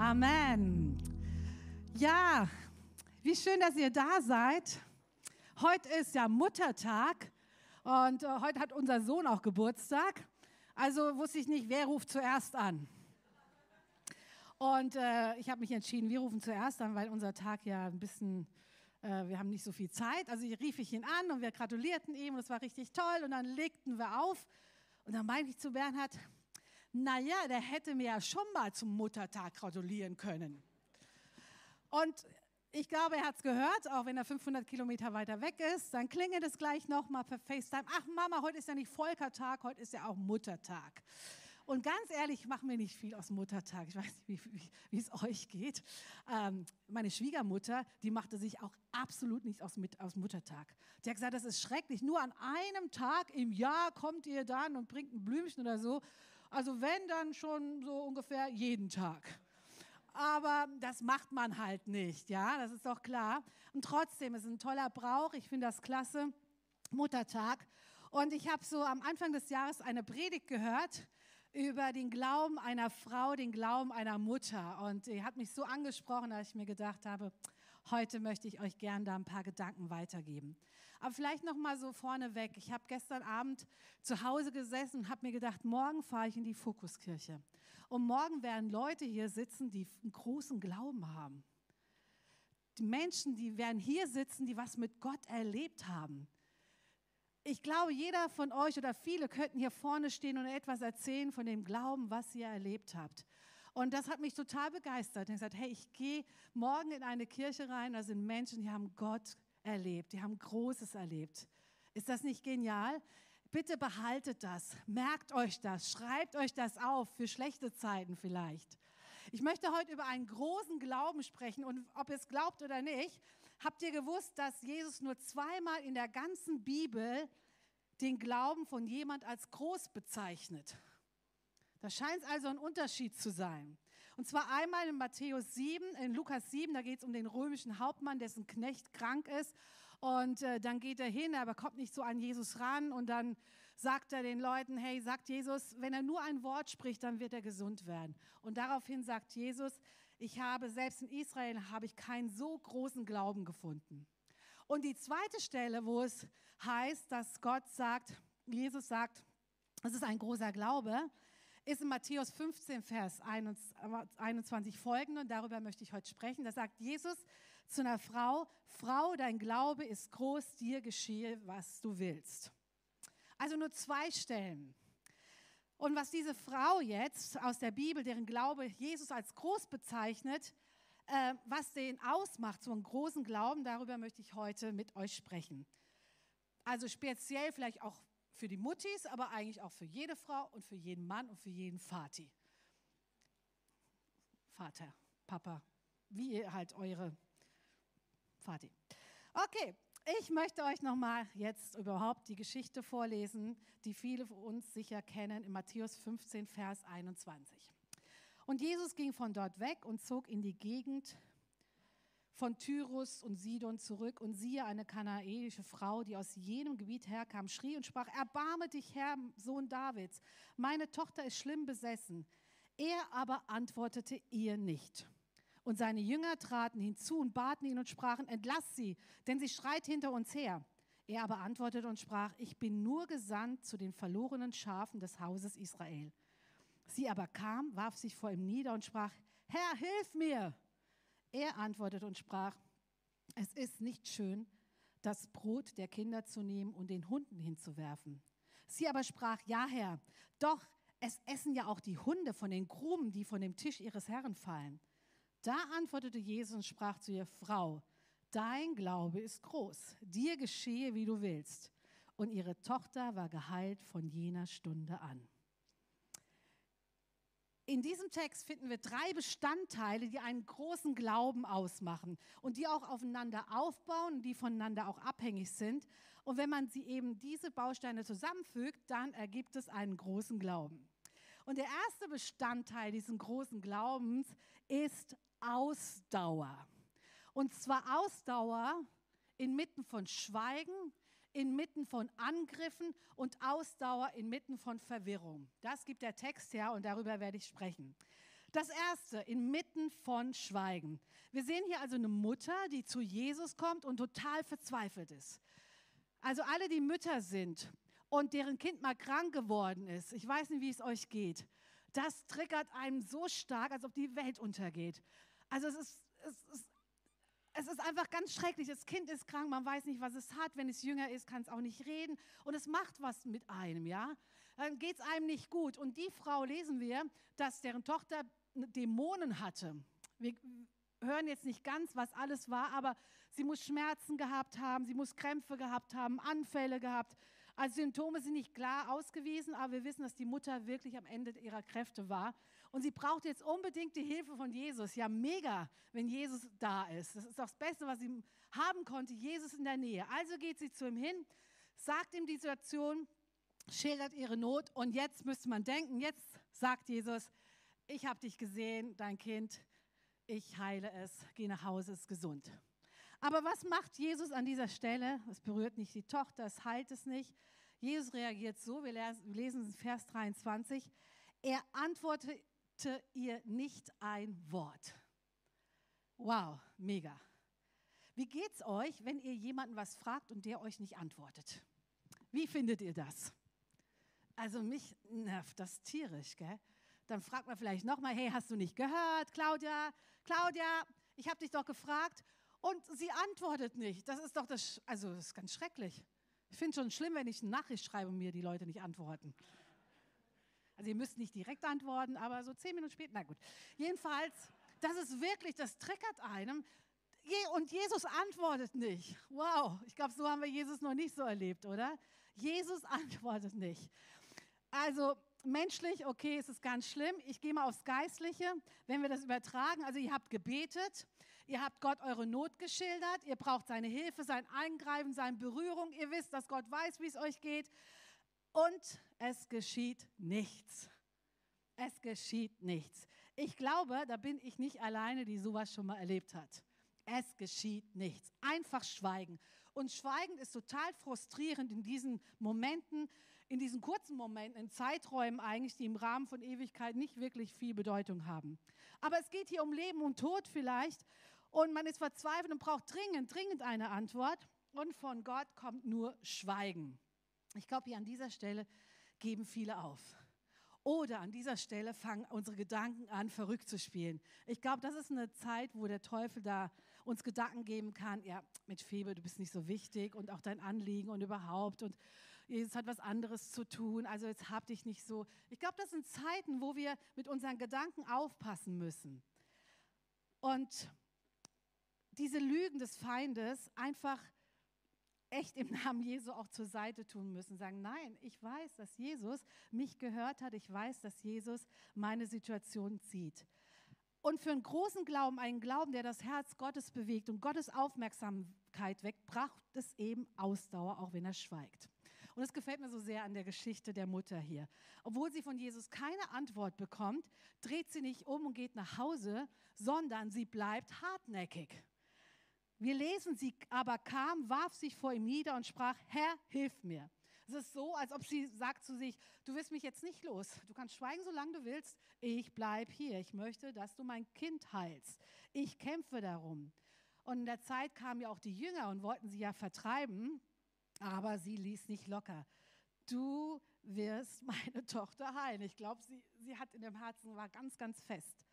Amen. Ja, wie schön, dass ihr da seid. Heute ist ja Muttertag und äh, heute hat unser Sohn auch Geburtstag. Also wusste ich nicht, wer ruft zuerst an. Und äh, ich habe mich entschieden, wir rufen zuerst an, weil unser Tag ja ein bisschen, äh, wir haben nicht so viel Zeit. Also rief ich ihn an und wir gratulierten ihm und es war richtig toll und dann legten wir auf. Und dann meinte ich zu Bernhard, naja, der hätte mir ja schon mal zum Muttertag gratulieren können. Und ich glaube, er hat es gehört, auch wenn er 500 Kilometer weiter weg ist. Dann klingelt es gleich nochmal per FaceTime. Ach Mama, heute ist ja nicht Volkertag, heute ist ja auch Muttertag. Und ganz ehrlich, ich mache mir nicht viel aus Muttertag. Ich weiß nicht, wie, wie, es euch geht. Ähm, meine Schwiegermutter, die machte sich auch absolut nicht aus, mit, aus Muttertag. Die hat gesagt, das ist schrecklich. Nur an einem Tag im Jahr kommt ihr dann und bringt ein Blümchen oder so. Also wenn, dann schon so ungefähr jeden Tag. Aber das macht man halt nicht, ja, das ist doch klar. Und trotzdem ist es ein toller Brauch. Ich finde das klasse. Muttertag. Und ich habe so am Anfang des Jahres eine Predigt gehört über den Glauben einer Frau, den Glauben einer Mutter. Und die hat mich so angesprochen, dass ich mir gedacht habe, heute möchte ich euch gern da ein paar Gedanken weitergeben. Aber vielleicht noch mal so vorneweg. Ich habe gestern Abend zu Hause gesessen und habe mir gedacht, morgen fahre ich in die Fokuskirche. Und morgen werden Leute hier sitzen, die einen großen Glauben haben. Die Menschen, die werden hier sitzen, die was mit Gott erlebt haben. Ich glaube, jeder von euch oder viele könnten hier vorne stehen und etwas erzählen von dem Glauben, was ihr erlebt habt. Und das hat mich total begeistert. Ich habe gesagt, hey, ich gehe morgen in eine Kirche rein, da sind Menschen, die haben Gott erlebt, die haben Großes erlebt. Ist das nicht genial? Bitte behaltet das, merkt euch das, schreibt euch das auf für schlechte Zeiten vielleicht. Ich möchte heute über einen großen Glauben sprechen und ob ihr es glaubt oder nicht, habt ihr gewusst, dass Jesus nur zweimal in der ganzen Bibel den Glauben von jemand als groß bezeichnet. Da scheint es also ein Unterschied zu sein. Und zwar einmal in Matthäus 7, in Lukas 7, da geht es um den römischen Hauptmann, dessen Knecht krank ist. Und äh, dann geht er hin, aber kommt nicht so an Jesus ran. Und dann sagt er den Leuten, hey, sagt Jesus, wenn er nur ein Wort spricht, dann wird er gesund werden. Und daraufhin sagt Jesus, ich habe, selbst in Israel habe ich keinen so großen Glauben gefunden. Und die zweite Stelle, wo es heißt, dass Gott sagt, Jesus sagt, es ist ein großer Glaube, ist in Matthäus 15, Vers 21 folgende, und darüber möchte ich heute sprechen. Da sagt Jesus zu einer Frau, Frau, dein Glaube ist groß, dir geschehe, was du willst. Also nur zwei Stellen. Und was diese Frau jetzt aus der Bibel, deren Glaube Jesus als groß bezeichnet, äh, was den ausmacht, so einen großen Glauben, darüber möchte ich heute mit euch sprechen. Also speziell vielleicht auch für die Muttis, aber eigentlich auch für jede Frau und für jeden Mann und für jeden Vati. Vater, Papa, wie ihr halt eure Vati. Okay, ich möchte euch nochmal jetzt überhaupt die Geschichte vorlesen, die viele von uns sicher kennen, in Matthäus 15, Vers 21. Und Jesus ging von dort weg und zog in die Gegend von Tyrus und Sidon zurück und siehe eine kanaäische Frau, die aus jenem Gebiet herkam, schrie und sprach, erbarme dich, Herr, Sohn Davids, meine Tochter ist schlimm besessen. Er aber antwortete ihr nicht. Und seine Jünger traten hinzu und baten ihn und sprachen, entlass sie, denn sie schreit hinter uns her. Er aber antwortete und sprach, ich bin nur gesandt zu den verlorenen Schafen des Hauses Israel. Sie aber kam, warf sich vor ihm nieder und sprach, Herr, hilf mir. Er antwortete und sprach, es ist nicht schön, das Brot der Kinder zu nehmen und den Hunden hinzuwerfen. Sie aber sprach, ja Herr, doch es essen ja auch die Hunde von den Krumen, die von dem Tisch ihres Herrn fallen. Da antwortete Jesus und sprach zu ihr, Frau, dein Glaube ist groß, dir geschehe, wie du willst. Und ihre Tochter war geheilt von jener Stunde an. In diesem Text finden wir drei Bestandteile, die einen großen Glauben ausmachen und die auch aufeinander aufbauen die voneinander auch abhängig sind. Und wenn man sie eben diese Bausteine zusammenfügt, dann ergibt es einen großen Glauben. Und der erste Bestandteil dieses großen Glaubens ist Ausdauer. Und zwar Ausdauer inmitten von Schweigen, inmitten von Angriffen und Ausdauer inmitten von Verwirrung. Das gibt der Text her und darüber werde ich sprechen. Das erste, inmitten von Schweigen. Wir sehen hier also eine Mutter, die zu Jesus kommt und total verzweifelt ist. Also alle, die Mütter sind und deren Kind mal krank geworden ist, ich weiß nicht, wie es euch geht, das triggert einem so stark, als ob die Welt untergeht. Also es ist, es ist, es ist einfach ganz schrecklich. Das Kind ist krank, man weiß nicht, was es hat. Wenn es jünger ist, kann es auch nicht reden. Und es macht was mit einem, ja. Dann geht es einem nicht gut. Und die Frau lesen wir, dass deren Tochter Dämonen hatte. Wir hören jetzt nicht ganz, was alles war, aber sie muss Schmerzen gehabt haben, sie muss Krämpfe gehabt haben, Anfälle gehabt. Also Symptome sind nicht klar ausgewiesen, aber wir wissen, dass die Mutter wirklich am Ende ihrer Kräfte war. Und sie braucht jetzt unbedingt die Hilfe von Jesus. Ja, mega, wenn Jesus da ist. Das ist das Beste, was sie haben konnte, Jesus in der Nähe. Also geht sie zu ihm hin, sagt ihm die Situation, schildert ihre Not und jetzt müsste man denken, jetzt sagt Jesus, ich habe dich gesehen, dein Kind, ich heile es, geh nach Hause, ist gesund. Aber was macht Jesus an dieser Stelle? Es berührt nicht die Tochter, es heilt es nicht. Jesus reagiert so, wir lesen Vers 23, er antwortete ihr nicht ein Wort. Wow, mega. Wie geht's euch, wenn ihr jemanden was fragt und der euch nicht antwortet? Wie findet ihr das? Also mich nervt das tierisch, gell? Dann fragt man vielleicht nochmal, hey, hast du nicht gehört, Claudia? Claudia, ich habe dich doch gefragt und sie antwortet nicht. Das ist doch das, also das ist ganz schrecklich. Ich finde schon schlimm, wenn ich eine Nachricht schreibe und mir die Leute nicht antworten. Also ihr müsst nicht direkt antworten, aber so zehn Minuten später, na gut. Jedenfalls, das ist wirklich, das triggert einem. Und Jesus antwortet nicht. Wow, ich glaube, so haben wir Jesus noch nicht so erlebt, oder? Jesus antwortet nicht. Also menschlich, okay, es ist ganz schlimm. Ich gehe mal aufs Geistliche, wenn wir das übertragen. Also ihr habt gebetet, Ihr habt Gott eure Not geschildert. Ihr braucht seine Hilfe, sein Eingreifen, seine Berührung. Ihr wisst, dass Gott weiß, wie es euch geht. Und es geschieht nichts. Es geschieht nichts. Ich glaube, da bin ich nicht alleine, die sowas schon mal erlebt hat. Es geschieht nichts. Einfach schweigen. Und Schweigen ist total frustrierend in diesen Momenten, in diesen kurzen Momenten, in Zeiträumen eigentlich, die im Rahmen von Ewigkeit nicht wirklich viel Bedeutung haben. Aber es geht hier um Leben und Tod vielleicht. Und man ist verzweifelt und braucht dringend, dringend eine Antwort. Und von Gott kommt nur Schweigen. Ich glaube, hier an dieser Stelle geben viele auf. Oder an dieser Stelle fangen unsere Gedanken an, verrückt zu spielen. Ich glaube, das ist eine Zeit, wo der Teufel da uns Gedanken geben kann, ja, mit Febe, du bist nicht so wichtig und auch dein Anliegen und überhaupt und Jesus hat was anderes zu tun, also jetzt hab dich nicht so. Ich glaube, das sind Zeiten, wo wir mit unseren Gedanken aufpassen müssen. Und diese Lügen des Feindes einfach echt im Namen Jesu auch zur Seite tun müssen. Sagen, nein, ich weiß, dass Jesus mich gehört hat. Ich weiß, dass Jesus meine Situation zieht. Und für einen großen Glauben, einen Glauben, der das Herz Gottes bewegt und Gottes Aufmerksamkeit weckt, braucht es eben Ausdauer, auch wenn er schweigt. Und es gefällt mir so sehr an der Geschichte der Mutter hier. Obwohl sie von Jesus keine Antwort bekommt, dreht sie nicht um und geht nach Hause, sondern sie bleibt hartnäckig. Wir lesen, sie aber kam, warf sich vor ihm nieder und sprach, Herr, hilf mir. Es ist so, als ob sie sagt zu sich, du wirst mich jetzt nicht los. Du kannst schweigen, solange du willst. Ich bleibe hier. Ich möchte, dass du mein Kind heilst. Ich kämpfe darum. Und in der Zeit kamen ja auch die Jünger und wollten sie ja vertreiben, aber sie ließ nicht locker. Du wirst meine Tochter heilen. Ich glaube, sie, sie hat in dem Herzen, war ganz, ganz fest.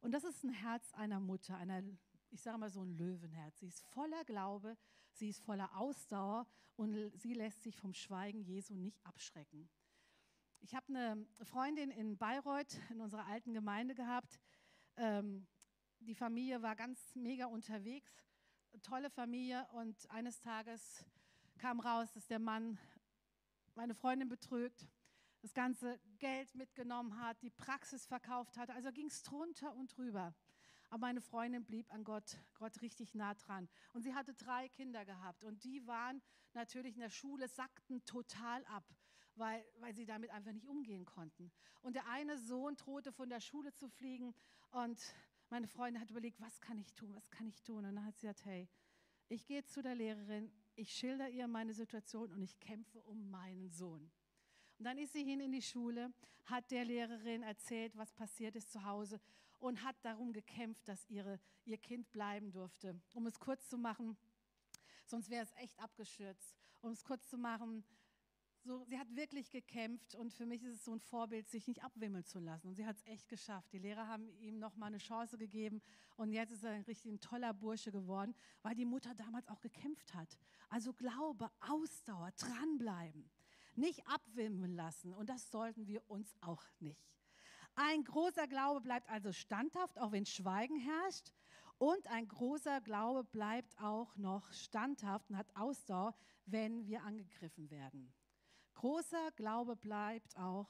Und das ist ein Herz einer Mutter, einer ich sage mal so ein Löwenherz. Sie ist voller Glaube, sie ist voller Ausdauer und sie lässt sich vom Schweigen Jesu nicht abschrecken. Ich habe eine Freundin in Bayreuth in unserer alten Gemeinde gehabt. Ähm, die Familie war ganz mega unterwegs, tolle Familie und eines Tages kam raus, dass der Mann meine Freundin betrügt, das ganze Geld mitgenommen hat, die Praxis verkauft hat. Also ging es drunter und drüber. Aber meine Freundin blieb an Gott, Gott richtig nah dran. Und sie hatte drei Kinder gehabt. Und die waren natürlich in der Schule, sackten total ab, weil, weil sie damit einfach nicht umgehen konnten. Und der eine Sohn drohte von der Schule zu fliegen. Und meine Freundin hat überlegt, was kann ich tun, was kann ich tun? Und dann hat sie gesagt, hey, ich gehe zu der Lehrerin, ich schilder ihr meine Situation und ich kämpfe um meinen Sohn. Und dann ist sie hin in die Schule, hat der Lehrerin erzählt, was passiert ist zu Hause und hat darum gekämpft, dass ihre, ihr Kind bleiben durfte. Um es kurz zu machen, sonst wäre es echt abgestürzt. Um es kurz zu machen, so, sie hat wirklich gekämpft und für mich ist es so ein Vorbild, sich nicht abwimmeln zu lassen. Und sie hat es echt geschafft. Die Lehrer haben ihm noch mal eine Chance gegeben und jetzt ist er ein richtig ein toller Bursche geworden, weil die Mutter damals auch gekämpft hat. Also Glaube, Ausdauer, dranbleiben, nicht abwimmeln lassen und das sollten wir uns auch nicht. Ein großer Glaube bleibt also standhaft, auch wenn Schweigen herrscht. Und ein großer Glaube bleibt auch noch standhaft und hat Ausdauer, wenn wir angegriffen werden. Großer Glaube bleibt auch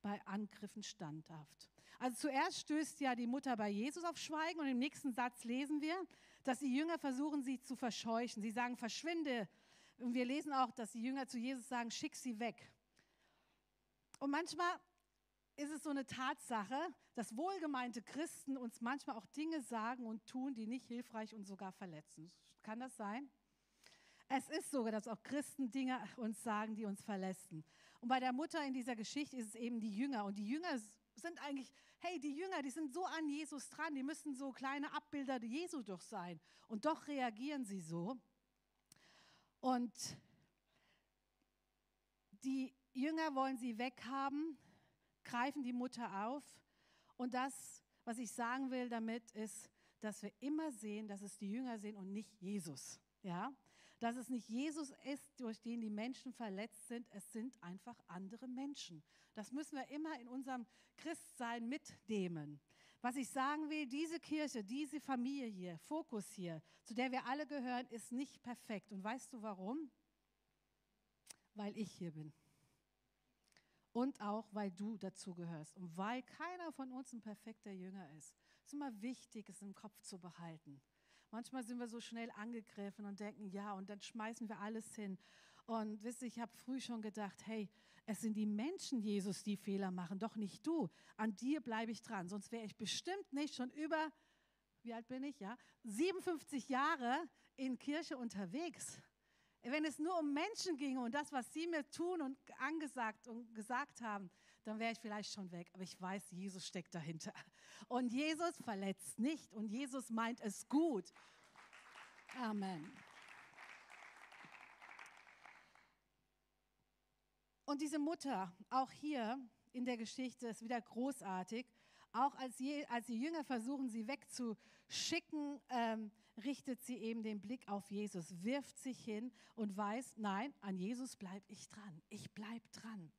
bei Angriffen standhaft. Also zuerst stößt ja die Mutter bei Jesus auf Schweigen und im nächsten Satz lesen wir, dass die Jünger versuchen, sie zu verscheuchen. Sie sagen, verschwinde. Und wir lesen auch, dass die Jünger zu Jesus sagen, schick sie weg. Und manchmal ist es so eine Tatsache, dass wohlgemeinte Christen uns manchmal auch Dinge sagen und tun, die nicht hilfreich und sogar verletzen. Kann das sein? Es ist sogar, dass auch Christen Dinge uns sagen, die uns verletzen. Und bei der Mutter in dieser Geschichte ist es eben die Jünger. Und die Jünger sind eigentlich, hey, die Jünger, die sind so an Jesus dran, die müssen so kleine Abbilder Jesu doch sein. Und doch reagieren sie so. Und die Jünger wollen sie weghaben, greifen die Mutter auf. Und das, was ich sagen will damit, ist, dass wir immer sehen, dass es die Jünger sind und nicht Jesus. Ja? dass es nicht Jesus ist, durch den die Menschen verletzt sind, es sind einfach andere Menschen. Das müssen wir immer in unserem Christsein mitnehmen. Was ich sagen will, diese Kirche, diese Familie hier, Fokus hier, zu der wir alle gehören, ist nicht perfekt. Und weißt du warum? Weil ich hier bin. Und auch, weil du dazu gehörst. Und weil keiner von uns ein perfekter Jünger ist. Es ist immer wichtig, es im Kopf zu behalten. Manchmal sind wir so schnell angegriffen und denken, ja, und dann schmeißen wir alles hin. Und wisst ihr, ich habe früh schon gedacht, hey, es sind die Menschen, Jesus, die Fehler machen, doch nicht du. An dir bleibe ich dran, sonst wäre ich bestimmt nicht schon über, wie alt bin ich, ja, 57 Jahre in Kirche unterwegs. Wenn es nur um Menschen ginge und das, was sie mir tun und angesagt und gesagt haben, dann wäre ich vielleicht schon weg. Aber ich weiß, Jesus steckt dahinter. Und Jesus verletzt nicht und Jesus meint es gut. Amen. Und diese Mutter, auch hier in der Geschichte, ist wieder großartig. Auch als, je, als die Jünger versuchen, sie wegzuschicken, ähm, richtet sie eben den Blick auf Jesus, wirft sich hin und weiß, nein, an Jesus bleibe ich dran. Ich bleibe dran.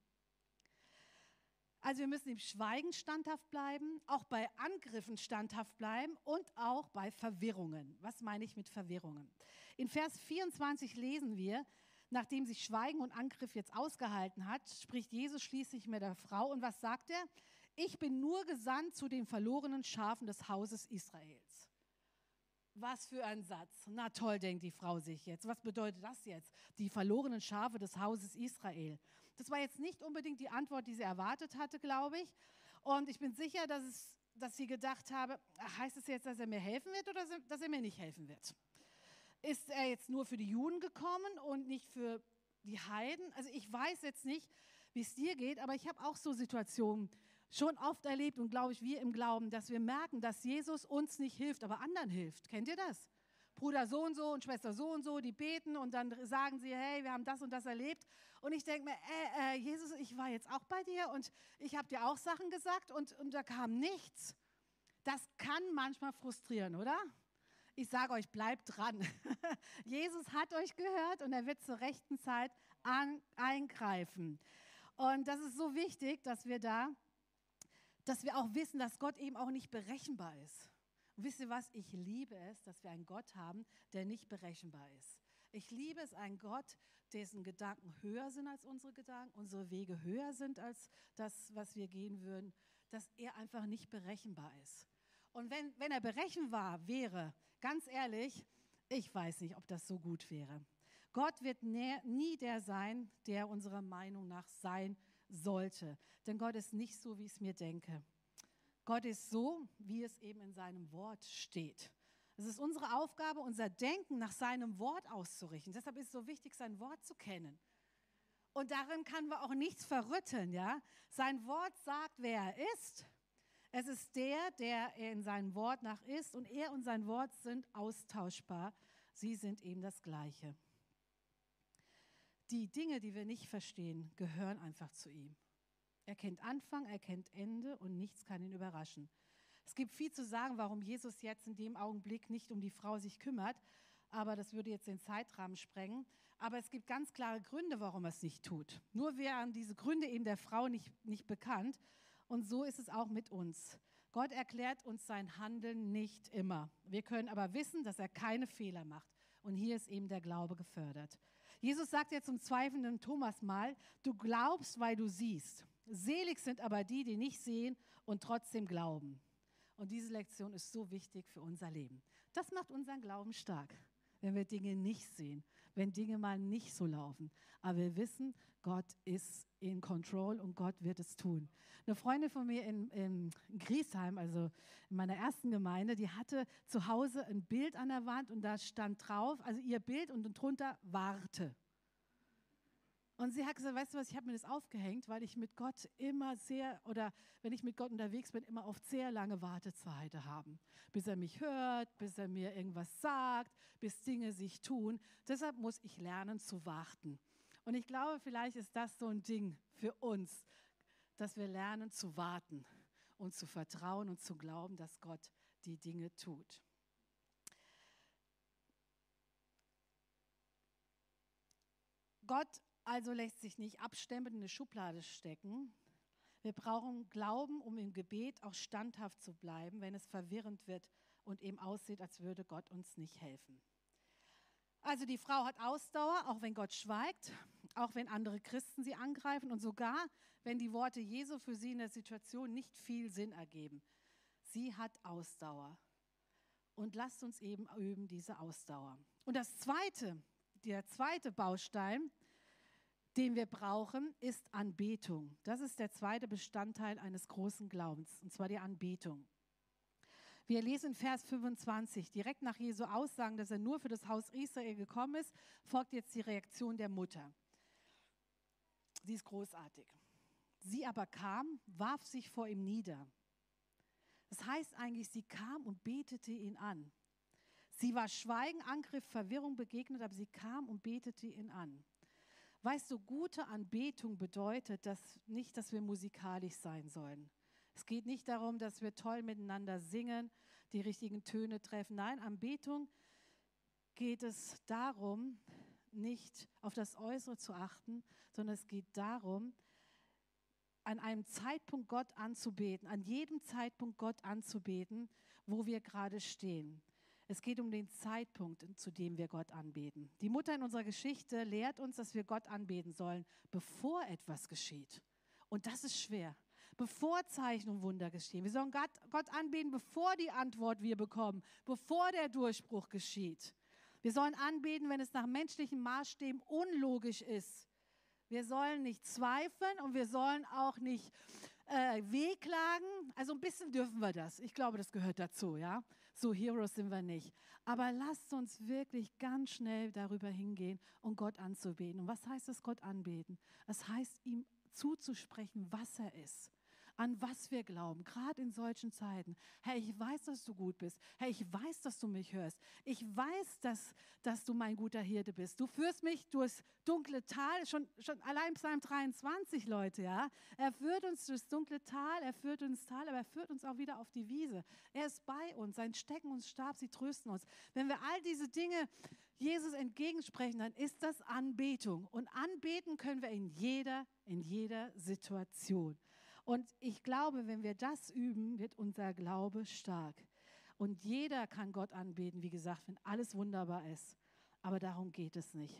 Also wir müssen im Schweigen standhaft bleiben, auch bei Angriffen standhaft bleiben und auch bei Verwirrungen. Was meine ich mit Verwirrungen? In Vers 24 lesen wir, nachdem sich Schweigen und Angriff jetzt ausgehalten hat, spricht Jesus schließlich mit der Frau und was sagt er? Ich bin nur gesandt zu den verlorenen Schafen des Hauses Israels. Was für ein Satz. Na toll, denkt die Frau sich jetzt. Was bedeutet das jetzt? Die verlorenen Schafe des Hauses Israel. Das war jetzt nicht unbedingt die Antwort, die sie erwartet hatte, glaube ich. Und ich bin sicher, dass, es, dass sie gedacht habe, heißt es jetzt, dass er mir helfen wird oder dass er mir nicht helfen wird? Ist er jetzt nur für die Juden gekommen und nicht für die Heiden? Also ich weiß jetzt nicht, wie es dir geht, aber ich habe auch so Situationen schon oft erlebt und glaube ich, wir im Glauben, dass wir merken, dass Jesus uns nicht hilft, aber anderen hilft. Kennt ihr das? Bruder so und so und Schwester so und so, die beten und dann sagen sie, hey, wir haben das und das erlebt. Und ich denke mir, äh, äh, Jesus, ich war jetzt auch bei dir und ich habe dir auch Sachen gesagt und, und da kam nichts. Das kann manchmal frustrieren, oder? Ich sage euch, bleibt dran. Jesus hat euch gehört und er wird zur rechten Zeit an, eingreifen. Und das ist so wichtig, dass wir da, dass wir auch wissen, dass Gott eben auch nicht berechenbar ist. Und wisst ihr was? Ich liebe es, dass wir einen Gott haben, der nicht berechenbar ist. Ich liebe es, einen Gott, dessen Gedanken höher sind als unsere Gedanken, unsere Wege höher sind als das, was wir gehen würden, dass er einfach nicht berechenbar ist. Und wenn, wenn er berechenbar wäre, ganz ehrlich, ich weiß nicht, ob das so gut wäre. Gott wird nie der sein, der unserer Meinung nach sein sollte. Denn Gott ist nicht so, wie ich es mir denke. Gott ist so, wie es eben in seinem Wort steht. Es ist unsere Aufgabe, unser Denken nach seinem Wort auszurichten. Deshalb ist es so wichtig, sein Wort zu kennen. Und darin kann wir auch nichts verrütteln, ja. Sein Wort sagt, wer er ist. Es ist der, der in seinem Wort nach ist und er und sein Wort sind austauschbar. Sie sind eben das Gleiche. Die Dinge, die wir nicht verstehen, gehören einfach zu ihm. Er kennt Anfang, er kennt Ende und nichts kann ihn überraschen. Es gibt viel zu sagen, warum Jesus jetzt in dem Augenblick nicht um die Frau sich kümmert, aber das würde jetzt den Zeitrahmen sprengen. Aber es gibt ganz klare Gründe, warum er es nicht tut. Nur wären diese Gründe eben der Frau nicht, nicht bekannt. Und so ist es auch mit uns. Gott erklärt uns sein Handeln nicht immer. Wir können aber wissen, dass er keine Fehler macht. Und hier ist eben der Glaube gefördert. Jesus sagt ja zum zweifelnden Thomas mal, du glaubst, weil du siehst. Selig sind aber die, die nicht sehen und trotzdem glauben. Und diese Lektion ist so wichtig für unser Leben. Das macht unseren Glauben stark, wenn wir Dinge nicht sehen, wenn Dinge mal nicht so laufen. Aber wir wissen, Gott ist in Control und Gott wird es tun. Eine Freundin von mir in, in Griesheim, also in meiner ersten Gemeinde, die hatte zu Hause ein Bild an der Wand und da stand drauf, also ihr Bild und drunter Warte. Und sie hat gesagt, weißt du was, ich habe mir das aufgehängt, weil ich mit Gott immer sehr, oder wenn ich mit Gott unterwegs bin, immer oft sehr lange Wartezeiten haben. Bis er mich hört, bis er mir irgendwas sagt, bis Dinge sich tun. Deshalb muss ich lernen zu warten. Und ich glaube, vielleicht ist das so ein Ding für uns, dass wir lernen zu warten und zu vertrauen und zu glauben, dass Gott die Dinge tut. Gott also lässt sich nicht abstempeln in eine Schublade stecken. Wir brauchen Glauben, um im Gebet auch standhaft zu bleiben, wenn es verwirrend wird und eben aussieht, als würde Gott uns nicht helfen. Also die Frau hat Ausdauer, auch wenn Gott schweigt, auch wenn andere Christen sie angreifen und sogar, wenn die Worte Jesu für sie in der Situation nicht viel Sinn ergeben. Sie hat Ausdauer. Und lasst uns eben üben diese Ausdauer. Und das zweite, der zweite Baustein, den wir brauchen, ist Anbetung. Das ist der zweite Bestandteil eines großen Glaubens, und zwar die Anbetung. Wir lesen Vers 25, direkt nach Jesu Aussagen, dass er nur für das Haus Israel gekommen ist, folgt jetzt die Reaktion der Mutter. Sie ist großartig. Sie aber kam, warf sich vor ihm nieder. Das heißt eigentlich, sie kam und betete ihn an. Sie war Schweigen, Angriff, Verwirrung begegnet, aber sie kam und betete ihn an. Weißt du, gute Anbetung bedeutet dass nicht, dass wir musikalisch sein sollen. Es geht nicht darum, dass wir toll miteinander singen, die richtigen Töne treffen. Nein, Anbetung geht es darum, nicht auf das Äußere zu achten, sondern es geht darum, an einem Zeitpunkt Gott anzubeten, an jedem Zeitpunkt Gott anzubeten, wo wir gerade stehen. Es geht um den Zeitpunkt, zu dem wir Gott anbeten. Die Mutter in unserer Geschichte lehrt uns, dass wir Gott anbeten sollen, bevor etwas geschieht. Und das ist schwer. Bevor Zeichen und Wunder geschehen. Wir sollen Gott, anbeten, bevor die Antwort wir bekommen, bevor der Durchbruch geschieht. Wir sollen anbeten, wenn es nach menschlichen Maßstäben unlogisch ist. Wir sollen nicht zweifeln und wir sollen auch nicht äh, wehklagen. Also ein bisschen dürfen wir das. Ich glaube, das gehört dazu, ja. So Heroes sind wir nicht. Aber lasst uns wirklich ganz schnell darüber hingehen und Gott anzubeten. Und was heißt es, Gott anbeten? Es heißt, ihm zuzusprechen, was er ist an was wir glauben, gerade in solchen Zeiten. Herr, ich weiß, dass du gut bist. Herr, ich weiß, dass du mich hörst. Ich weiß, dass, dass du mein guter Hirte bist. Du führst mich durchs dunkle Tal, schon, schon allein Psalm 23, Leute, ja. Er führt uns durchs dunkle Tal, er führt uns Tal, aber er führt uns auch wieder auf die Wiese. Er ist bei uns, sein Stecken und Stab, sie trösten uns. Wenn wir all diese Dinge Jesus entgegensprechen, dann ist das Anbetung. Und anbeten können wir in jeder, in jeder Situation. Und ich glaube, wenn wir das üben, wird unser Glaube stark. Und jeder kann Gott anbeten, wie gesagt, wenn alles wunderbar ist. Aber darum geht es nicht.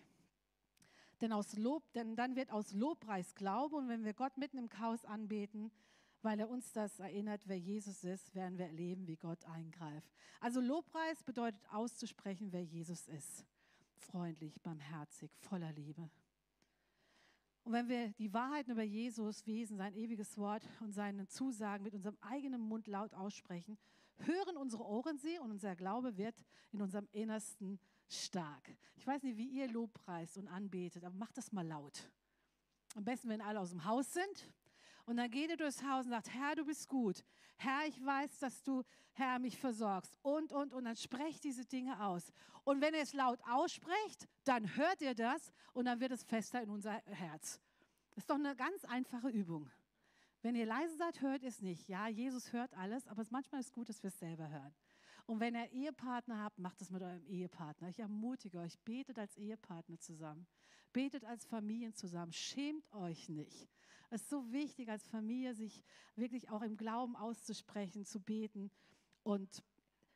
Denn, aus Lob, denn dann wird aus Lobpreis Glaube und wenn wir Gott mitten im Chaos anbeten, weil er uns das erinnert, wer Jesus ist, werden wir erleben, wie Gott eingreift. Also Lobpreis bedeutet auszusprechen, wer Jesus ist. Freundlich, barmherzig, voller Liebe. Und wenn wir die Wahrheiten über Jesus Wesen, sein ewiges Wort und seine Zusagen mit unserem eigenen Mund laut aussprechen, hören unsere Ohren sie und unser Glaube wird in unserem Innersten stark. Ich weiß nicht, wie ihr Lobpreist und anbetet, aber macht das mal laut. am besten, wenn alle aus dem Haus sind. Und dann geht er durchs Haus und sagt, Herr, du bist gut. Herr, ich weiß, dass du, Herr, mich versorgst. Und, und, und dann sprecht diese Dinge aus. Und wenn er es laut ausspricht, dann hört ihr das und dann wird es fester in unser Herz. Das ist doch eine ganz einfache Übung. Wenn ihr leise seid, hört es nicht. Ja, Jesus hört alles, aber es manchmal ist gut, dass wir es selber hören. Und wenn ihr Ehepartner habt, macht es mit eurem Ehepartner. Ich ermutige euch, betet als Ehepartner zusammen. Betet als Familien zusammen. Schämt euch nicht. Es ist so wichtig, als Familie sich wirklich auch im Glauben auszusprechen, zu beten und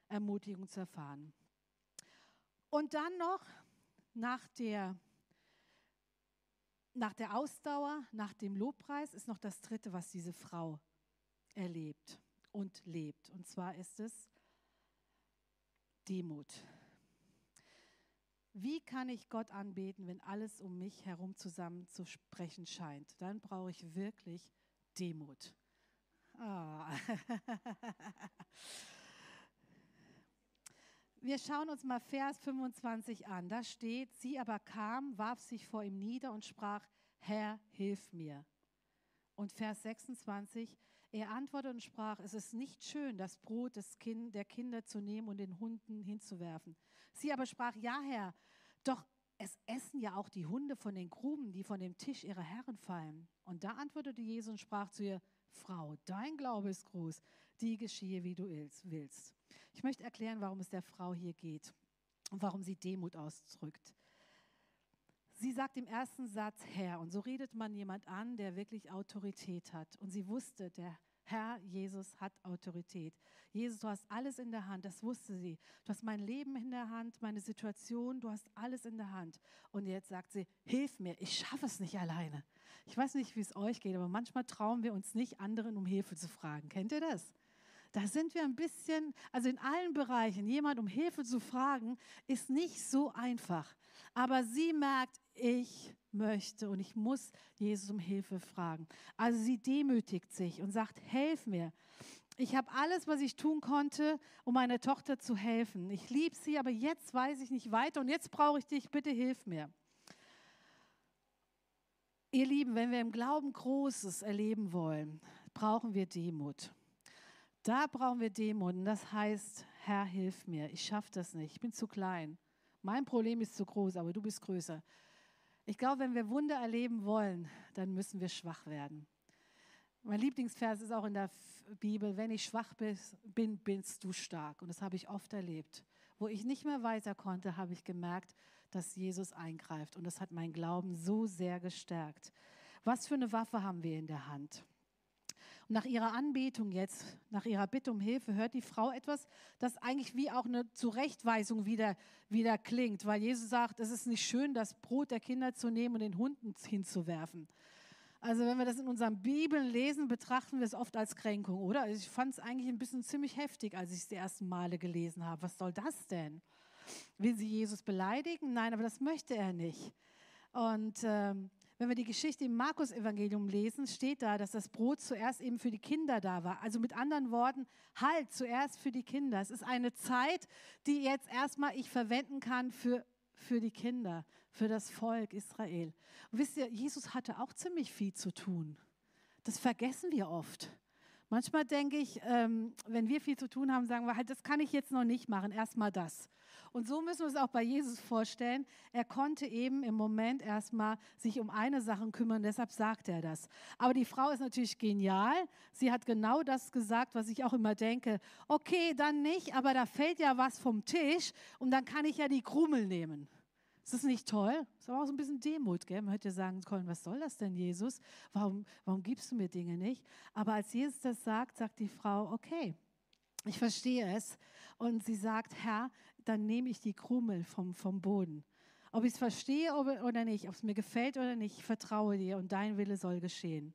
Ermutigung zu erfahren. Und dann noch nach der, nach der Ausdauer, nach dem Lobpreis ist noch das Dritte, was diese Frau erlebt und lebt. Und zwar ist es Demut. Wie kann ich Gott anbeten, wenn alles um mich herum zusammenzusprechen scheint? Dann brauche ich wirklich Demut. Oh. Wir schauen uns mal Vers 25 an. Da steht, sie aber kam, warf sich vor ihm nieder und sprach, Herr, hilf mir. Und Vers 26, er antwortete und sprach, es ist nicht schön, das Brot des kind, der Kinder zu nehmen und den Hunden hinzuwerfen. Sie aber sprach, ja Herr, doch es essen ja auch die Hunde von den Gruben, die von dem Tisch ihrer Herren fallen. Und da antwortete Jesus und sprach zu ihr, Frau, dein Glaube ist groß, die geschehe, wie du willst. Ich möchte erklären, warum es der Frau hier geht und warum sie Demut ausdrückt. Sie sagt im ersten Satz Herr und so redet man jemand an, der wirklich Autorität hat. Und sie wusste, der Herr Jesus hat Autorität. Jesus, du hast alles in der Hand, das wusste sie. Du hast mein Leben in der Hand, meine Situation, du hast alles in der Hand. Und jetzt sagt sie, hilf mir, ich schaffe es nicht alleine. Ich weiß nicht, wie es euch geht, aber manchmal trauen wir uns nicht, anderen um Hilfe zu fragen. Kennt ihr das? Da sind wir ein bisschen, also in allen Bereichen, jemand um Hilfe zu fragen, ist nicht so einfach. Aber sie merkt, ich möchte und ich muss Jesus um Hilfe fragen. Also sie demütigt sich und sagt, helf mir. Ich habe alles, was ich tun konnte, um meiner Tochter zu helfen. Ich liebe sie, aber jetzt weiß ich nicht weiter und jetzt brauche ich dich, bitte hilf mir. Ihr Lieben, wenn wir im Glauben Großes erleben wollen, brauchen wir Demut. Da brauchen wir Demut und das heißt, Herr, hilf mir, ich schaffe das nicht, ich bin zu klein. Mein Problem ist zu groß, aber du bist größer. Ich glaube, wenn wir Wunder erleben wollen, dann müssen wir schwach werden. Mein Lieblingsvers ist auch in der Bibel, wenn ich schwach bin, bist du stark. Und das habe ich oft erlebt. Wo ich nicht mehr weiter konnte, habe ich gemerkt, dass Jesus eingreift. Und das hat meinen Glauben so sehr gestärkt. Was für eine Waffe haben wir in der Hand? Nach ihrer Anbetung jetzt, nach ihrer Bitte um Hilfe, hört die Frau etwas, das eigentlich wie auch eine Zurechtweisung wieder, wieder klingt, weil Jesus sagt, es ist nicht schön, das Brot der Kinder zu nehmen und den Hunden hinzuwerfen. Also wenn wir das in unseren Bibeln lesen, betrachten wir es oft als Kränkung, oder? Also ich fand es eigentlich ein bisschen ziemlich heftig, als ich es die ersten Male gelesen habe. Was soll das denn? Will sie Jesus beleidigen? Nein, aber das möchte er nicht. Und ähm, wenn wir die Geschichte im Markus-Evangelium lesen, steht da, dass das Brot zuerst eben für die Kinder da war. Also mit anderen Worten, halt zuerst für die Kinder. Es ist eine Zeit, die jetzt erstmal ich verwenden kann für, für die Kinder, für das Volk Israel. Und wisst ihr, Jesus hatte auch ziemlich viel zu tun. Das vergessen wir oft. Manchmal denke ich, ähm, wenn wir viel zu tun haben, sagen wir halt, das kann ich jetzt noch nicht machen, erstmal das. Und so müssen wir es auch bei Jesus vorstellen. Er konnte eben im Moment erstmal sich um eine Sache kümmern, deshalb sagt er das. Aber die Frau ist natürlich genial. Sie hat genau das gesagt, was ich auch immer denke. Okay, dann nicht, aber da fällt ja was vom Tisch und dann kann ich ja die Krummel nehmen. Ist das nicht toll? Ist aber auch so ein bisschen Demut, gell? Man hätte sagen können, was soll das denn, Jesus? Warum, warum gibst du mir Dinge nicht? Aber als Jesus das sagt, sagt die Frau, okay, ich verstehe es. Und sie sagt, Herr, dann nehme ich die Krummel vom, vom Boden. Ob ich es verstehe oder nicht, ob es mir gefällt oder nicht, ich vertraue dir und dein Wille soll geschehen.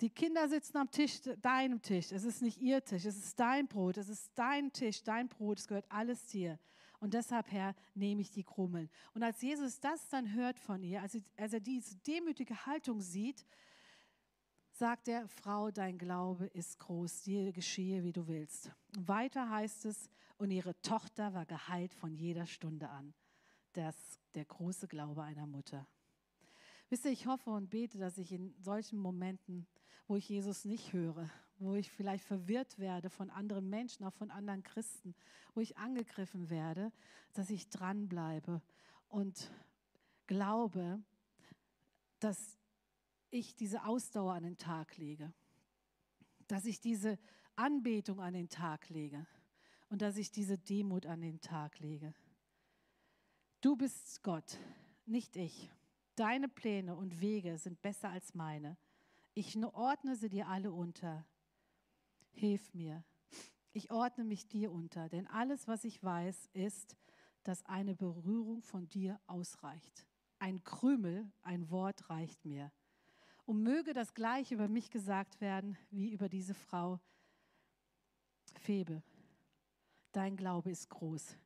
Die Kinder sitzen am Tisch, deinem Tisch. Es ist nicht ihr Tisch, es ist dein Brot, es ist dein Tisch, dein Brot, es gehört alles dir. Und deshalb, Herr, nehme ich die Krummeln. Und als Jesus das dann hört von ihr, als, als er diese demütige Haltung sieht, sagt er, Frau, dein Glaube ist groß, dir geschehe, wie du willst. weiter heißt es, und ihre Tochter war geheilt von jeder Stunde an. Das der große Glaube einer Mutter. Wisst ihr, ich hoffe und bete, dass ich in solchen Momenten, wo ich Jesus nicht höre, wo ich vielleicht verwirrt werde von anderen Menschen, auch von anderen Christen, wo ich angegriffen werde, dass ich dranbleibe und glaube, dass ich diese Ausdauer an den Tag lege, dass ich diese Anbetung an den Tag lege und dass ich diese Demut an den Tag lege. Du bist Gott, nicht ich. Deine Pläne und Wege sind besser als meine. Ich ordne sie dir alle unter. Hilf mir. Ich ordne mich dir unter, denn alles, was ich weiß, ist, dass eine Berührung von dir ausreicht. Ein Krümel, ein Wort reicht mir. Und möge das gleiche über mich gesagt werden wie über diese Frau Febe. Dein Glaube ist groß.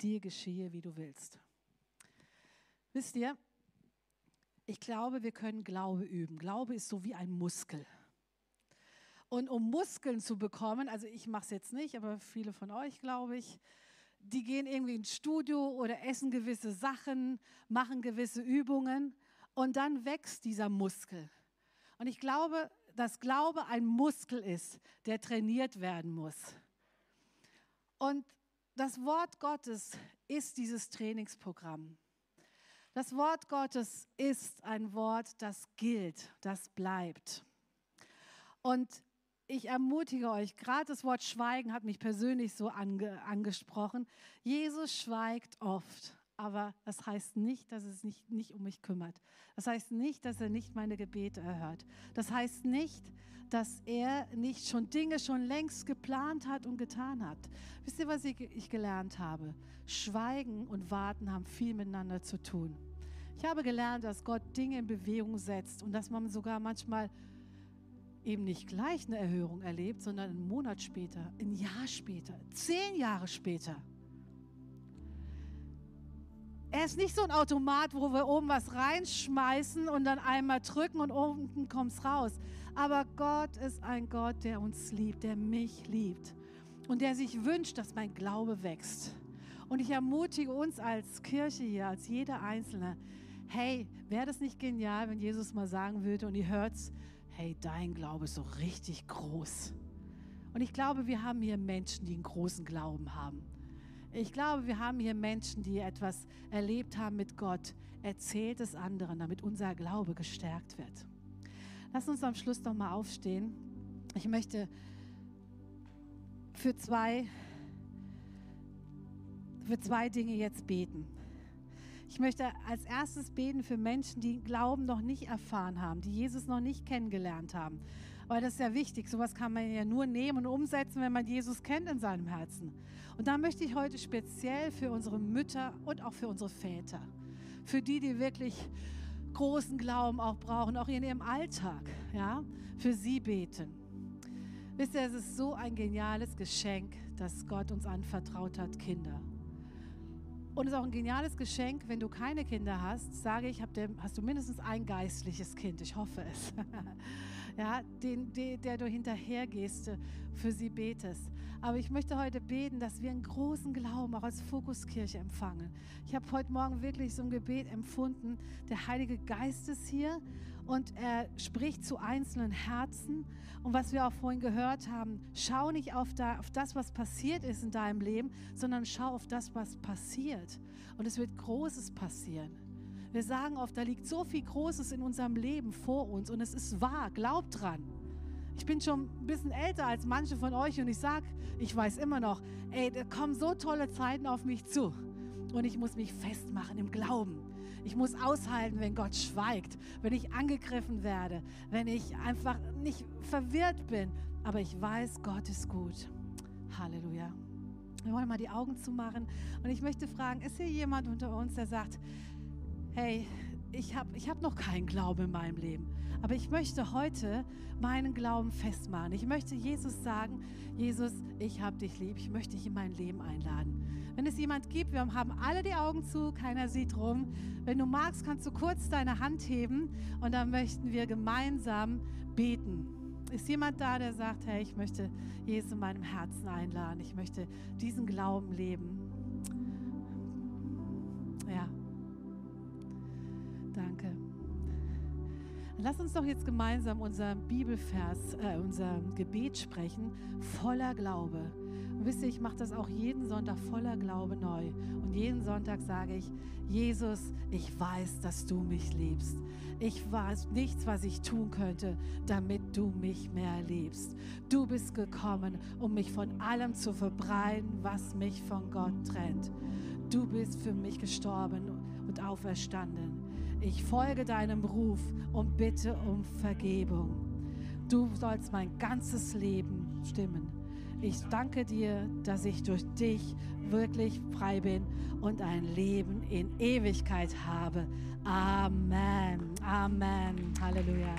Dir geschehe, wie du willst. Wisst ihr, ich glaube, wir können Glaube üben. Glaube ist so wie ein Muskel. Und um Muskeln zu bekommen, also ich mache es jetzt nicht, aber viele von euch, glaube ich, die gehen irgendwie ins Studio oder essen gewisse Sachen, machen gewisse Übungen und dann wächst dieser Muskel. Und ich glaube, dass Glaube ein Muskel ist, der trainiert werden muss. Und das Wort Gottes ist dieses Trainingsprogramm. Das Wort Gottes ist ein Wort, das gilt, das bleibt. Und ich ermutige euch, gerade das Wort Schweigen hat mich persönlich so ange, angesprochen. Jesus schweigt oft, aber das heißt nicht, dass es nicht, nicht um mich kümmert. Das heißt nicht, dass er nicht meine Gebete erhört. Das heißt nicht, dass er nicht schon Dinge schon längst geplant hat und getan hat. Wisst ihr, was ich, ich gelernt habe? Schweigen und Warten haben viel miteinander zu tun. Ich habe gelernt, dass Gott Dinge in Bewegung setzt und dass man sogar manchmal eben nicht gleich eine Erhörung erlebt, sondern einen Monat später, ein Jahr später, zehn Jahre später. Er ist nicht so ein Automat, wo wir oben was reinschmeißen und dann einmal drücken und unten kommt es raus. Aber Gott ist ein Gott, der uns liebt, der mich liebt und der sich wünscht, dass mein Glaube wächst. Und ich ermutige uns als Kirche hier, als jeder Einzelne, hey, wäre das nicht genial, wenn Jesus mal sagen würde und ihr hört's, hey, dein Glaube ist so richtig groß. Und ich glaube, wir haben hier Menschen, die einen großen Glauben haben. Ich glaube, wir haben hier Menschen, die etwas erlebt haben mit Gott. Erzählt es anderen, damit unser Glaube gestärkt wird. Lass uns am Schluss noch mal aufstehen. Ich möchte für zwei für zwei Dinge jetzt beten. Ich möchte als erstes beten für Menschen, die Glauben noch nicht erfahren haben, die Jesus noch nicht kennengelernt haben. Weil das ist ja wichtig. Sowas kann man ja nur nehmen und umsetzen, wenn man Jesus kennt in seinem Herzen. Und da möchte ich heute speziell für unsere Mütter und auch für unsere Väter, für die, die wirklich großen Glauben auch brauchen, auch in ihrem Alltag, ja, für sie beten. Wisst ihr, es ist so ein geniales Geschenk, dass Gott uns anvertraut hat, Kinder. Und es ist auch ein geniales Geschenk, wenn du keine Kinder hast, sage ich, hast du mindestens ein geistliches Kind. Ich hoffe es. ja, den, der du hinterhergehst, für sie betest. Aber ich möchte heute beten, dass wir einen großen Glauben auch als Fokuskirche empfangen. Ich habe heute Morgen wirklich so ein Gebet empfunden. Der Heilige Geist ist hier und er spricht zu einzelnen Herzen. Und was wir auch vorhin gehört haben, schau nicht auf, da, auf das, was passiert ist in deinem Leben, sondern schau auf das, was passiert. Und es wird Großes passieren. Wir sagen oft, da liegt so viel Großes in unserem Leben vor uns und es ist wahr, glaubt dran. Ich bin schon ein bisschen älter als manche von euch und ich sage, ich weiß immer noch, ey, da kommen so tolle Zeiten auf mich zu. Und ich muss mich festmachen im Glauben. Ich muss aushalten, wenn Gott schweigt, wenn ich angegriffen werde, wenn ich einfach nicht verwirrt bin. Aber ich weiß, Gott ist gut. Halleluja. Wir wollen mal die Augen zumachen. Und ich möchte fragen, ist hier jemand unter uns, der sagt, hey, ich habe ich hab noch keinen Glauben in meinem Leben. Aber ich möchte heute meinen Glauben festmachen. Ich möchte Jesus sagen, Jesus, ich habe dich lieb. Ich möchte dich in mein Leben einladen. Wenn es jemand gibt, wir haben alle die Augen zu, keiner sieht rum. Wenn du magst, kannst du kurz deine Hand heben und dann möchten wir gemeinsam beten. Ist jemand da, der sagt, hey, ich möchte Jesus in meinem Herzen einladen. Ich möchte diesen Glauben leben. Ja. Lass uns doch jetzt gemeinsam unser Bibelvers, äh, unser Gebet sprechen, voller Glaube. Wisst ihr, ich mache das auch jeden Sonntag voller Glaube neu. Und jeden Sonntag sage ich, Jesus, ich weiß, dass du mich liebst. Ich weiß nichts, was ich tun könnte, damit du mich mehr liebst. Du bist gekommen, um mich von allem zu verbreiten, was mich von Gott trennt. Du bist für mich gestorben und auferstanden. Ich folge deinem Ruf und bitte um Vergebung. Du sollst mein ganzes Leben stimmen. Ich danke dir, dass ich durch dich wirklich frei bin und ein Leben in Ewigkeit habe. Amen. Amen. Halleluja.